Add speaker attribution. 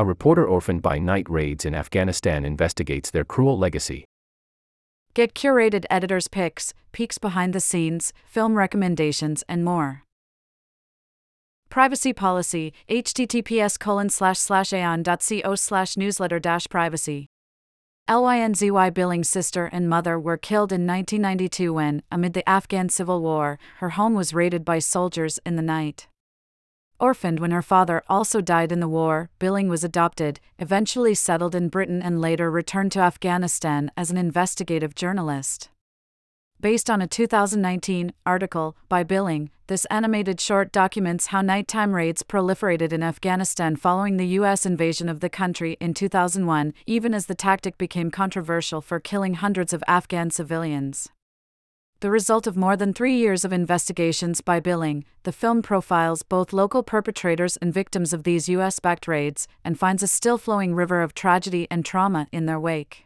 Speaker 1: A reporter orphaned by night raids in Afghanistan investigates their cruel legacy.
Speaker 2: Get curated editor's picks, peeks behind the scenes, film recommendations, and more. Privacy policy https colon slash slash aeon.co slash newsletter dash privacy. LYNZY Billing's sister and mother were killed in 1992 when, amid the Afghan civil war, her home was raided by soldiers in the night. Orphaned when her father also died in the war, Billing was adopted, eventually settled in Britain, and later returned to Afghanistan as an investigative journalist. Based on a 2019 article by Billing, this animated short documents how nighttime raids proliferated in Afghanistan following the U.S. invasion of the country in 2001, even as the tactic became controversial for killing hundreds of Afghan civilians. The result of more than three years of investigations by Billing, the film profiles both local perpetrators and victims of these U.S. backed raids and finds a still flowing river of tragedy and trauma in their wake.